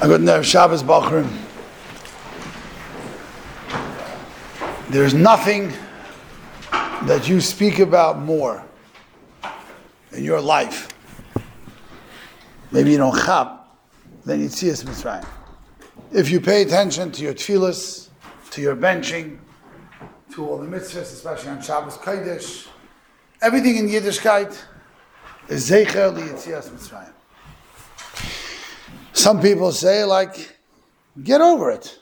A good nerve Shabbos Bachrim. There's nothing that you speak about more in your life. Maybe you don't chab, then you'd see us Mitzrayim. If you pay attention to your tefillas, to your benching, to all the mitzvahs, especially on Shabbos Kodesh, everything in Yiddishkeit is Zecher Liyitzias Mitzrayim. Some people say, like, get over it.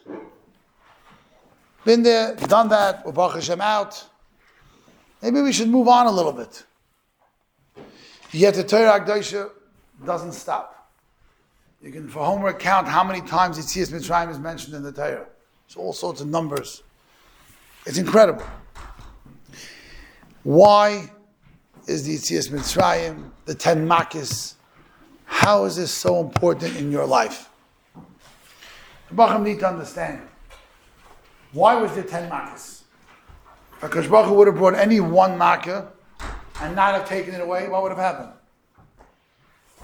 Been there, done that, Baruch Hashem out. Maybe we should move on a little bit. Yet the Torah Akdosha doesn't stop. You can, for homework, count how many times Yitzias Mitzrayim is mentioned in the Torah. It's all sorts of numbers. It's incredible. Why is the Yitzias Mitzrayim, the ten Makis, how is this so important in your life? The Bacham need to understand. Why was there ten makas? Because Baruch would have brought any one Makkah and not have taken it away, what would have happened?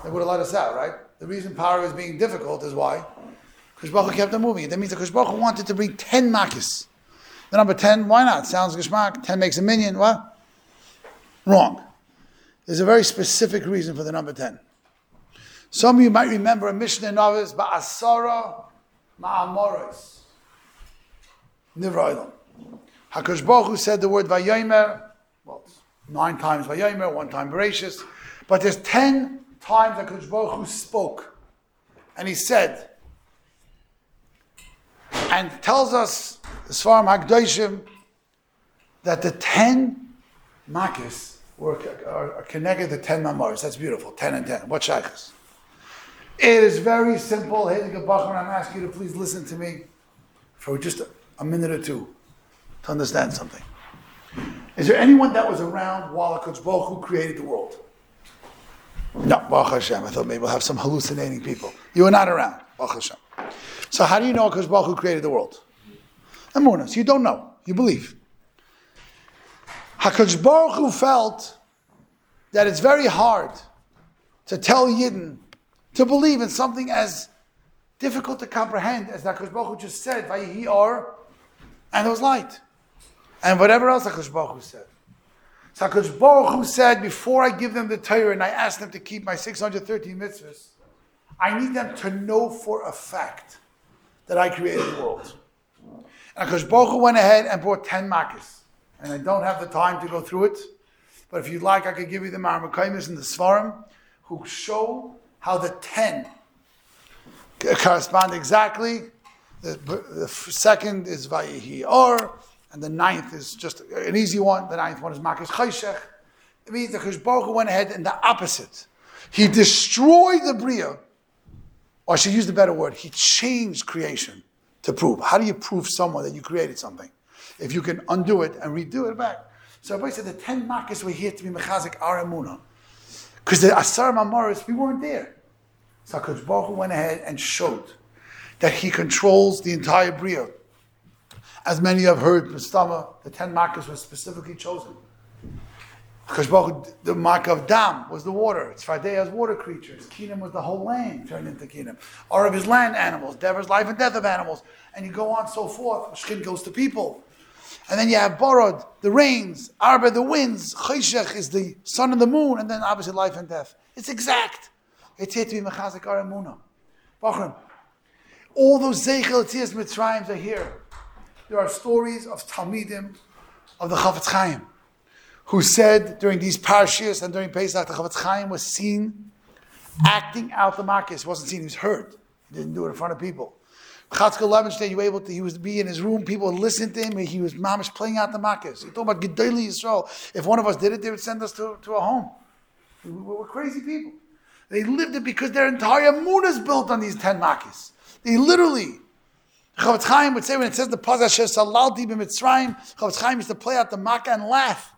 They would have let us out, right? The reason power is being difficult is why? Because kept on moving. That means that Baruch wanted to bring ten makas. The number ten, why not? Sounds geschmack. Ten makes a minion. What? Wrong. There's a very specific reason for the number ten. Some of you might remember a Mishnah novice, Ba'asara Ma'amoros. Nivroilam. HaKadosh Baruch Hu said the word Vayomer, well, nine times Vayomer, one time Bereshis, but there's ten times HaKadosh Baruch Hu spoke. And he said, and tells us, the Svarim HaKadoshim, that the ten Makis were, are, connected to ten Mamoris. That's beautiful, ten and ten. What Shaykhs? It is very simple. Hey, Bachman, I'm asking you to please listen to me for just a, a minute or two to understand something. Is there anyone that was around while Baruch Hu created the world? No, Baruch Hashem. I thought maybe we'll have some hallucinating people. You were not around, Baruch Hashem. So how do you know Baruch Hu created the world? Amunas, you don't know. You believe. HaKadosh Baruch Hu felt that it's very hard to tell Yidden to believe in something as difficult to comprehend as that Baruch Hu just said, Vayihi or, and there was light. And whatever else HaKadosh Baruch Hu said. So HaKadosh Baruch Hu said, before I give them the Torah and I ask them to keep my 613 mitzvahs, I need them to know for a fact that I created the world. And HaKadosh Baruch Hu went ahead and brought 10 makkahs. And I don't have the time to go through it, but if you'd like, I could give you the Marmakaimis and the Svarim, who show how the 10 correspond exactly. The, the second is Vayihi Or, and the ninth is just an easy one. The ninth one is Makis Chayshech. It means that Baruch went ahead and the opposite. He destroyed the Bria, or I should use the better word, he changed creation to prove. How do you prove someone that you created something? If you can undo it and redo it back. So everybody said the 10 Makis were here to be Mechazik Ar Emunah. Because the Asar Mamoris, we weren't there. So HaKadosh Baruch Hu went ahead and showed that he controls the entire Bria. As many have heard, Mustama, the ten Makkahs were specifically chosen. Because the mark of Dam was the water. Tzfardeh has water creatures. Kingdom was the whole land turned into kingdom. Or of his land animals. Devor's life and death of animals. And you go on so forth. Shkin goes to people. And then you have Borod, the rains, Arba, the winds, Chayshech is the sun and the moon, and then obviously life and death. It's exact. It's here to be Mechazik Aramuna. Bachram. All those Zeichel Tzias Mitzrayim are here. There are stories of Talmidim, of the Chafetz Chaim, who said during these parshas and during Pesach, the Chafetz Chaim was seen acting out the Makis. wasn't seen, he was heard. He didn't do it in front of people. Chatzkel Levenstein, you were able to, he was be in his room, people would listen to him, he was mamish playing out the makkahs. He talking about Gedolei Yisrael. If one of us did it, they would send us to, to a home. We were crazy people. They lived it because their entire moon is built on these ten makkahs. They literally, Chafetz Chaim would say when it says the Pazasher Salalti b'Mitzrayim, Chafetz Chaim used to play out the makkah and laugh.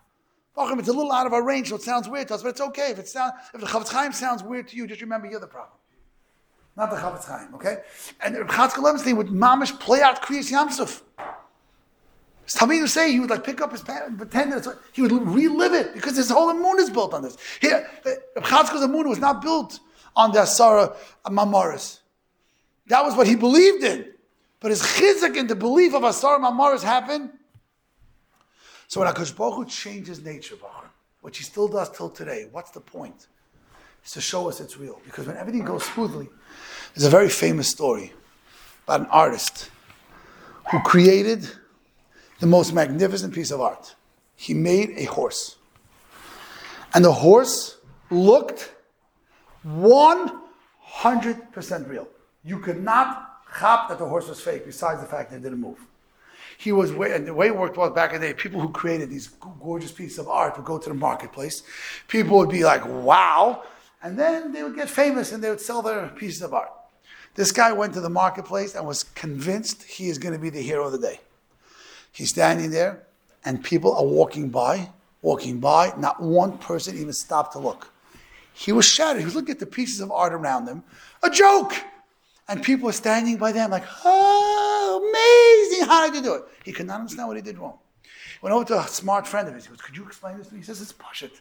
It's a little out of our range, so it sounds weird to us, but it's okay. If, it sound, if the Chafetz Chaim sounds weird to you, just remember you're the problem not the Chafetz Chaim, okay? And Chatzkel Levenstein would mamish play out Kriyas Yamsuf. Talmud would say he would like pick up his pen, and pretend that it's, he would relive it because his whole moon is built on this. Here, Chatzkel's moon was not built on the Asara Mamoris. That was what he believed in. But his chizuk and the belief of Asar Mamaris happened. So when HaKadosh Baruch changed his nature, which he still does till today, what's the point? It's to show us it's real. Because when everything goes smoothly, there's a very famous story about an artist who created the most magnificent piece of art. He made a horse. And the horse looked 100% real. You could not chop that the horse was fake, besides the fact that it didn't move. He was, and the way it worked was back in the day, people who created these gorgeous pieces of art would go to the marketplace. People would be like, wow. And then they would get famous and they would sell their pieces of art. This guy went to the marketplace and was convinced he is going to be the hero of the day. He's standing there, and people are walking by, walking by. Not one person even stopped to look. He was shattered. He was looking at the pieces of art around him. A joke! And people were standing by them like, oh, amazing. How did you do it? He could not understand what he did wrong. Went over to a smart friend of his. He goes, could you explain this to me? He says, it's push it.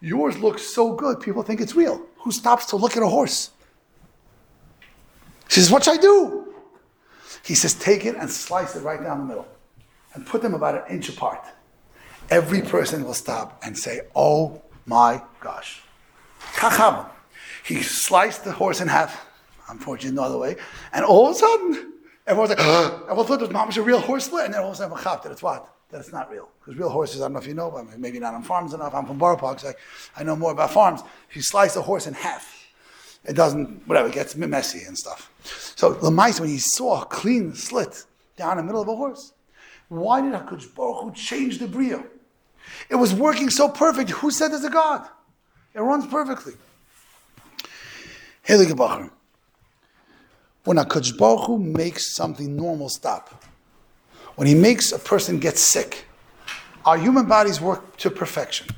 Yours looks so good, people think it's real. Who stops to look at a horse? He says, What should I do? He says, Take it and slice it right down the middle and put them about an inch apart. Every person will stop and say, Oh my gosh. He sliced the horse in half, unfortunately, no other way, and all of a sudden, everyone's like, everyone thought it was a real horse split, and then all of a sudden, that it's what? That it's not real. Because real horses, I don't know if you know, but maybe not on farms enough. I'm from Borough Park, so I, I know more about farms. If you slice a horse in half, it doesn't, whatever, it gets messy and stuff. So the mice, when he saw a clean slit down the middle of a horse, why did HaKadosh Baruch Hu change the Bria? It was working so perfect. Who said there's a God? It runs perfectly. When HaKadosh Baruch Hu makes something normal stop, when he makes a person get sick, our human bodies work to perfection.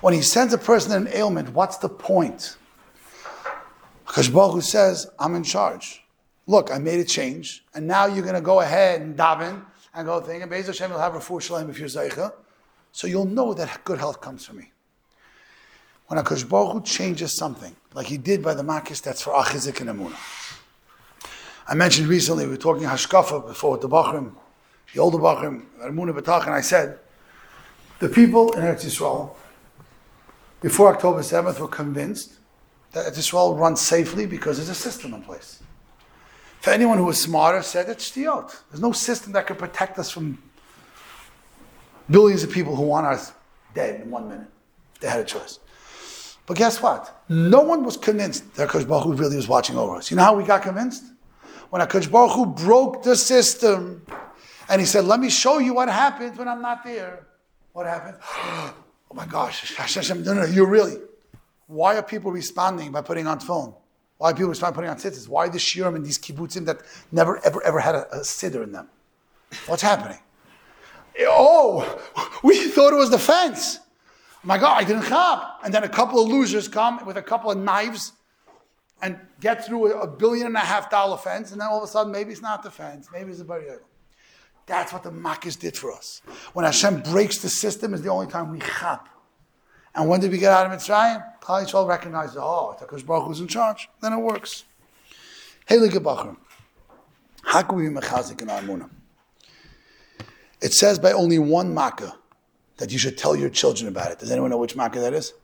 When he sends a person an ailment, what's the point? Baruch says, I'm in charge. Look, I made a change, and now you're going to go ahead and daven and go think, and Be'ez Hashem, you'll have a full shalom if you're Zaycha. So you'll know that good health comes from me. When HaKadosh Baruch Hu changes something, like he did by the Makis, that's for Achizik and Amunah. I mentioned recently, we were talking Hashkafa before the Bachrim, the older Bachrim, Amunah Batach, and I said, the people in Eretz Yisrael, before October 7th, were convinced that Israel runs safely because there's a system in place. For anyone who was smarter, said it's shtiyot. There's no system that could protect us from billions of people who want us dead in one minute. They had a choice. But guess what? No one was convinced that Akash Baruch Hu really was watching over us. You know how we got convinced? When Akash Baruch Hu broke the system and he said, Let me show you what happens when I'm not there. What happened? Oh my gosh, no, no, you really. Why are people responding by putting on phone? Why are people responding by putting on tzitzis? Why the shiurim and these kibbutzim that never ever ever had a, a siddur in them? What's happening? Oh, we thought it was the fence. My God, I didn't chop. And then a couple of losers come with a couple of knives and get through a billion and a half dollar fence, and then all of a sudden, maybe it's not the fence, maybe it's a burial. That's what the Makkis did for us. When Hashem breaks the system, is the only time we chop. And when did we get out of Mitzrayim? Klal Yisrael recognized, oh, because Baruch was in charge. Then it works. Bachram. How can we be mechazik in our It says by only one makkah that you should tell your children about it. Does anyone know which makkah that is?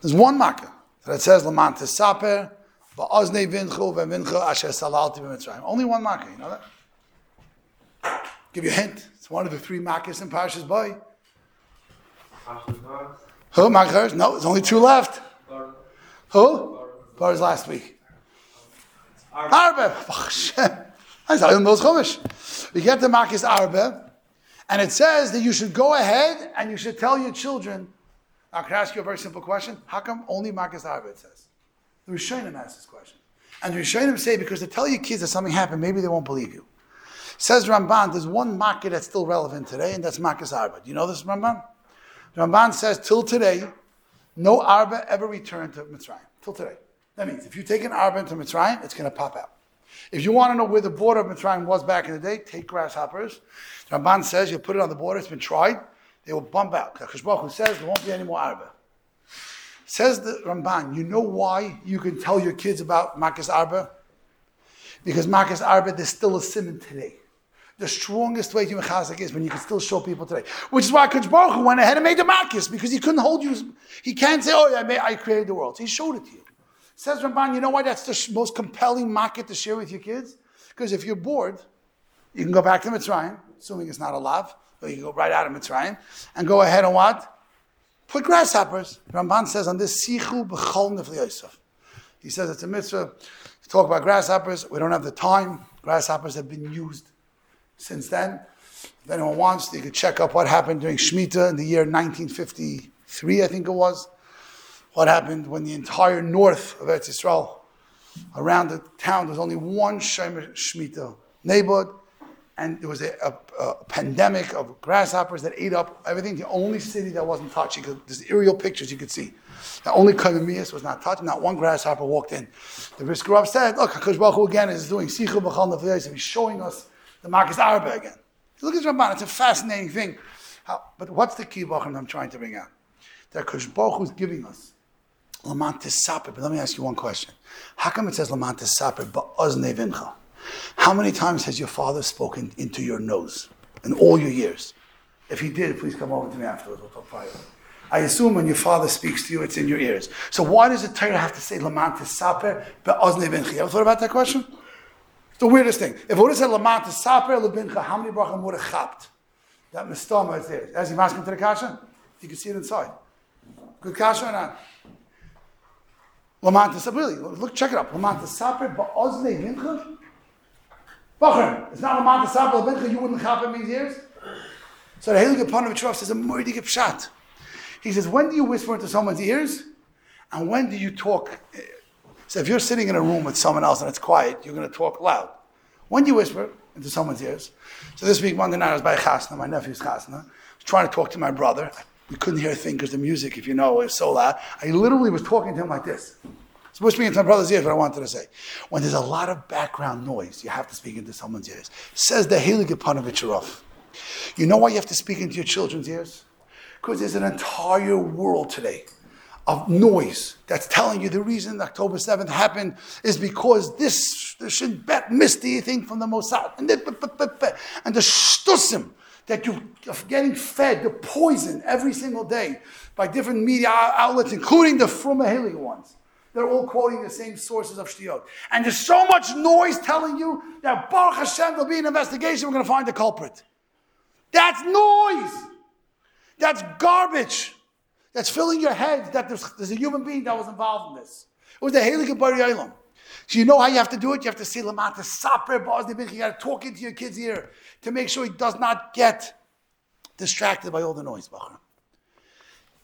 There's one makkah that it says Laman Tesaper Va'oznei Vinchu Ve'Vinchu Asher Salalti B'Mitzrayim. Only one makkah. You know that? Give you a hint. It's one of the three makkahs in Parshas Bo. Who? Machars? No, there's only two left. Who? Bar is last week. Arbe. Saw him those chumash. We get the Makis Arbe, and it says that you should go ahead and you should tell your children. I ask you a very simple question? How come only Makis Arbe it says? The Rishonim ask this question. And the Rishonim say because to tell your kids that something happened, maybe they won't believe you. Says Ramban, there's one market that's still relevant today, and that's Makis Arba. Do you know this, Ramban? Ramban says, till today, no Arba ever returned to Mitzrayim. Till today. That means if you take an Arba into Mitzrayim, it's going to pop out. If you want to know where the border of Mitzrayim was back in the day, take grasshoppers. Ramban says you put it on the border, it's been tried, they will bump out. Because Baruch says there won't be any more Arba. Says the Ramban, you know why you can tell your kids about Marcus Arba? Because Marcus Arba, there's still a simon today. The strongest way to be mechazik is when you can still show people today. Which is why Kodesh Baruch Hu went ahead and made the Marcus, because he couldn't hold you. He can't say, oh, I, made, I created the world. So he showed it to you. Says Ramban, you know why that's the most compelling market to share with your kids? Because if you're bored, you can go back to Mitzrayim, assuming it's not a lav, but you can go right out of Mitzrayim, and go ahead and what? Put grasshoppers. Ramban says on this, Sichu b'chol Yosef. He says it's a mitzvah to talk about grasshoppers. We don't have the time. Grasshoppers have been used since then. If anyone wants, they could check up what happened during Shemitah in the year 1953, I think it was. What happened when the entire north of Eretz Yisrael, around the town, there was only one Shemitah neighborhood and there was a, a, a, pandemic of grasshoppers that ate up everything. The only city that wasn't touched, you could, there's aerial pictures you could see. The only Komemiyus was not touched, not one grasshopper walked in. The Brisker Rav said, look, HaKadosh Baruch Hu again is doing Sichu B'chal Nefeis, he's showing us the Marcus Arba again. Look at Ramban, it's a fascinating thing. How, but what's the key Bacham I'm trying to bring out? That Baruch is giving us Lamantis Saper. But let me ask you one question. How come it says Lamantis Saper, but Ozne Vincha? How many times has your father spoken into your nose in all your years? If he did, please come over to me afterwards. We'll talk privately. I assume when your father speaks to you, it's in your ears. So why does the Torah have to say Lamant Saper be'ozne binchi? Ever thought about that question? It's the weirdest thing. If it would have said Lamant Saper lebincha, how many brachim would have chapped? That mistama is there. As he asking to the kasha, you can see it inside. Good kasha or not? Lamant Saper, really, look, check it up. Lamant Saper be'ozne bincha? Bacher, it's not a Manta Sapel Bencha, you wouldn't chop in these years? So the Heilige Panovich says a Moedige Pshat. He says, when do you whisper into someone's ears? And when do you talk? So if you're sitting in a room with someone else and it's quiet, you're going to talk loud. When you whisper into someone's ears? So this week, Monday night, I was by Chasna, my nephew's Chasna. I was trying to talk to my brother. We couldn't hear a thing because the music, if you know, was so loud. I literally was talking to him like this. So whispering into my brother's ears what I wanted to say. When there's a lot of background noise, you have to speak into someone's ears. Says the Heilige Panovich You know why you have to speak into your children's ears? Because there's an entire world today of noise that's telling you the reason October 7th happened is because this, this bet misty thing from the Mossad. And, the, and the shtusim that you're getting fed, the poison every single day by different media outlets, including the Frumahili ones. They're all quoting the same sources of shtiyot. And there's so much noise telling you that Baruch Hashem, there'll be an investigation, we're going to find the culprit. That's noise. That's garbage. That's filling your head that there's, there's a human being that was involved in this. It was the Helig Bari Eilam. So you know how you have to do it? You have to say Lamata Saper You got to talk into your kid's ear to make sure he does not get distracted by all the noise.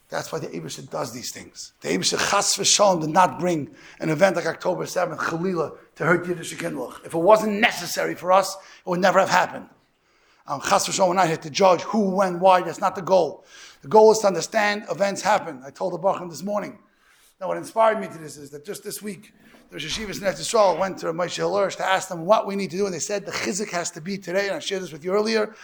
That's why the Abishah does these things. The Abishah Chas v'shalom did not bring an event like October 7th, Chalila, to hurt Yiddish Kindlech. If it wasn't necessary for us, it would never have happened. Um, we're not here to judge who, when, why. That's not the goal. The goal is to understand events happen. I told the Bacham this morning. Now, what inspired me to this is that just this week, the Yeshivas in Israel went to Moshe Hillersh to ask them what we need to do, and they said the chizik has to be today, and I shared this with you earlier,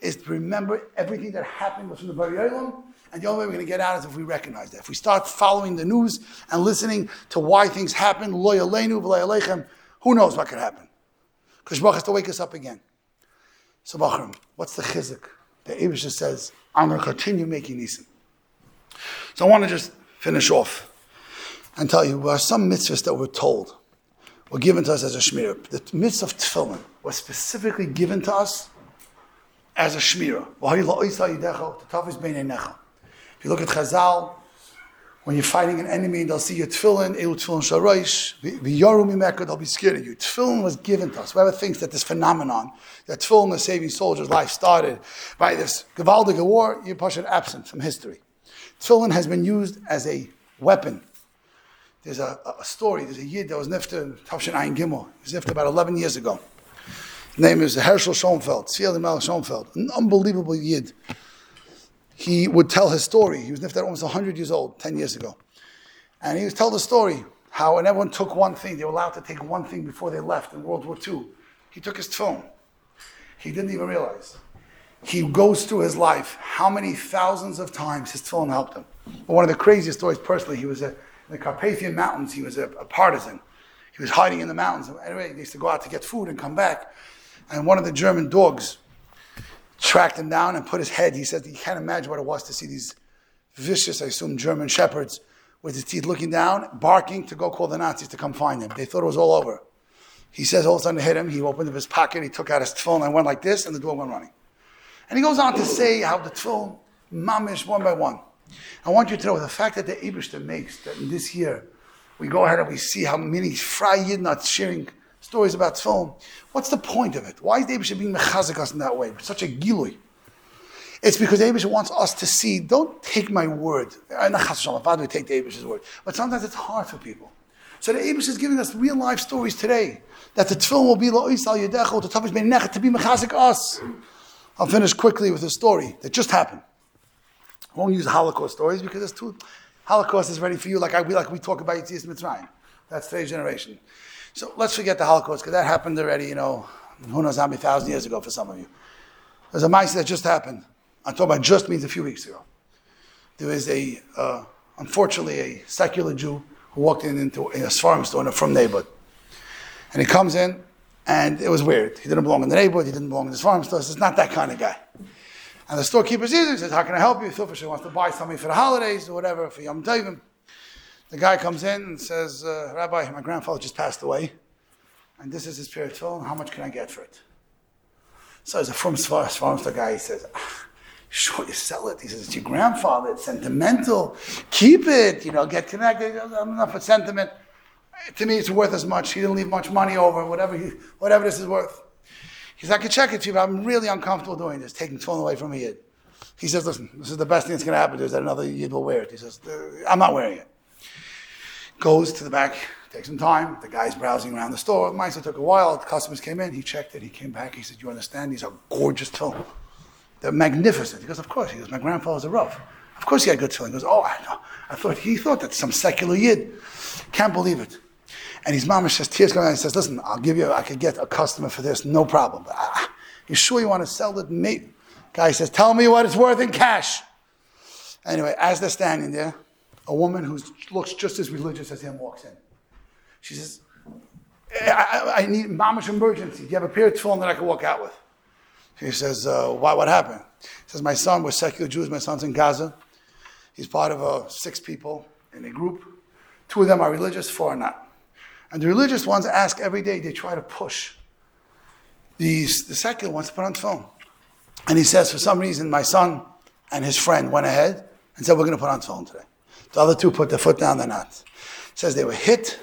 is to remember everything that happened was from the Bari Olam, and the only way we're going to get out is if we recognize that. If we start following the news and listening to why things happen, who knows what could happen? Because Baruch has to wake us up again. So, Bachram, what's the chizik? The Abish says, I'm going to continue making nisim. So, I want to just finish off and tell you there are some mitzvahs that we're told were given to us as a shmirah. The mitzvah of tefillin was specifically given to us as a shmirah. If you look at Chazal, when you're fighting an enemy, they'll see your tefillin, elu tefillin sharoish, v'yoru mimeka, they'll be scared of you. Tefillin was given to us. Whoever thinks that this phenomenon, that tefillin is saving soldiers' life, started by this gewaldige war, you're pushing absent from history. Tefillin has been used as a weapon. There's a, a story, there's a yid that was nifter, Tavshin Ayin Gimel. He was about 11 years ago. His name is Herschel Schoenfeld, Tzviel Melech Schoenfeld, an unbelievable yid he would tell his story. He was niftar almost 100 years old, 10 years ago. And he would tell the story how when everyone took one thing, they were allowed to take one thing before they left in World War II. He took his phone. He didn't even realize. He goes through his life how many thousands of times his phone helped him. But one of the craziest stories personally, he was a, in the Carpathian Mountains, he was a, a partisan. He was hiding in the mountains. Anyway, he used to go out to get food and come back. And one of the German dogs tracked him down and put his head. He said he can't imagine what it was to see these vicious, I assume, German shepherds with his teeth looking down, barking to go call the Nazis to come find him. They thought it was all over. He says all of a sudden it hit him. He opened up his pocket, he took out his tefillin and went like this, and the dog went running. And he goes on to say how the tefillin, mamish, one by one. I want you to know the fact that the Eberster makes that in this year, we go ahead and we see how many Fry Yidnot sharing stories about tefillin. What's the point of it? Why is Eberster being mechazik us in that way? Such a gilui. It's because Abish wants us to see, don't take my word. I'm not we take the word. But sometimes it's hard for people. So the Abish is giving us real life stories today. That the tefillin will be yedecho, the to be mechazik us. I'll finish quickly with a story that just happened. I won't use Holocaust stories because it's too, Holocaust is ready for you like I, like we talk about Yitzias Mitzrayim. That's today's generation. So let's forget the Holocaust because that happened already, you know, who knows how many thousand years ago for some of you. There's a mice that just happened. I'm talking about just means a few weeks ago. There was a, uh, unfortunately, a secular Jew who walked in into a farm store in a from neighborhood. And he comes in, and it was weird. He didn't belong in the neighborhood, he didn't belong in this farm store. He's not that kind of guy. And the storekeeper sees him, says, How can I help you? Phil wants to buy something for the holidays or whatever, for Yom Tovim. The guy comes in and says, uh, Rabbi, my grandfather just passed away, and this is his spiritual. How much can I get for it? So as a farm store guy, he says, ah, Sure, you sell it. He says, it's your grandfather. It's sentimental. Keep it. You know, get connected. I'm enough for sentiment. To me, it's worth as much. He didn't leave much money over. Whatever, he, whatever this is worth. He says, I can check it to you, but I'm really uncomfortable doing this, taking phone away from a yid. He says, listen, this is the best thing that's going to happen to is that another yid will wear it. He says, I'm not wearing it. Goes to the back, takes some time. The guy's browsing around the store. Mine took a while. The customers came in. He checked it. He came back. He said, you understand? These are gorgeous tefillin. They're magnificent. He goes, of course. He goes, my grandfather's a Rav. Of course he had good tefillin. He goes, oh, I know. I thought, he thought that some secular yid. Can't believe it. And his mama says, tears coming and says, listen, I'll give you, I could get a customer for this, no problem. But, uh, you sure you want to sell it? Mate. Guy says, tell me what it's worth in cash. Anyway, as they're standing there, a woman who looks just as religious as him walks in. She says, I, I, I need mama's emergency. Do you have a pair of tefillin that I can walk out with? He says, uh, why, what happened? He says, my son was secular Jews. My son's in Gaza. He's part of uh, six people in a group. Two of them are religious, four are not. And the religious ones ask every day, they try to push these, the secular ones to put on film. And he says, for some reason, my son and his friend went ahead and said, we're going to put on film today. The other two put their foot down, they're not. Says they were hit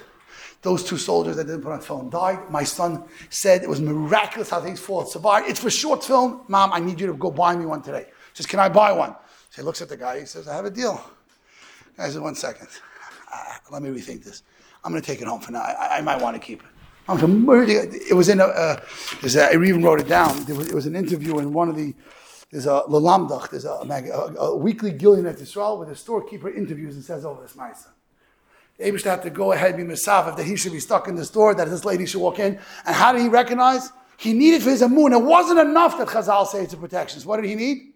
those two soldiers that didn't put on film died. My son said it was miraculous how things fall survived. It's for short film. Mom, I need you to go buy me one today. He says, Can I buy one? So he looks at the guy. He says, I have a deal. Guy says, One second. Uh, let me rethink this. I'm going to take it home for now. I, I might want to keep it. It was in a, uh, I even wrote it down. Was, it was an interview in one of the, there's a Lalamdach, there's a, a, a weekly Gilead at Israel where the storekeeper interviews and says, oh, this. Son. Abish had to go ahead and be misafif that he should be stuck in the store, that this lady should walk in. And how did he recognize? He needed for his amun. It wasn't enough that Chazal says it's a protection. So what did he need?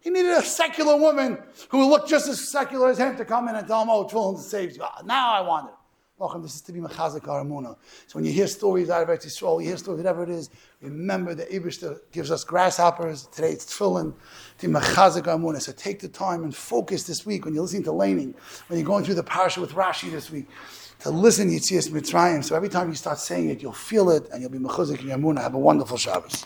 He needed a secular woman who looked just as secular as him to come in and tell him, oh, Tefillin saves you. Ah, now I want it. Welcome, this is to be Mechazik Aramuna. So when you hear stories out of Eretz Yisrael, you hear stories, whatever it is, remember that Ibishter gives us grasshoppers. Today it's tefillin, to Mechazik Aramuna. So take the time and focus this week when you're listening to Laning, when you're going through the parsha with Rashi this week, to listen Yitzias Mitzrayim. So every time you start saying it, you'll feel it and you'll be Mechazik Aramuna. Have a wonderful Shabbos.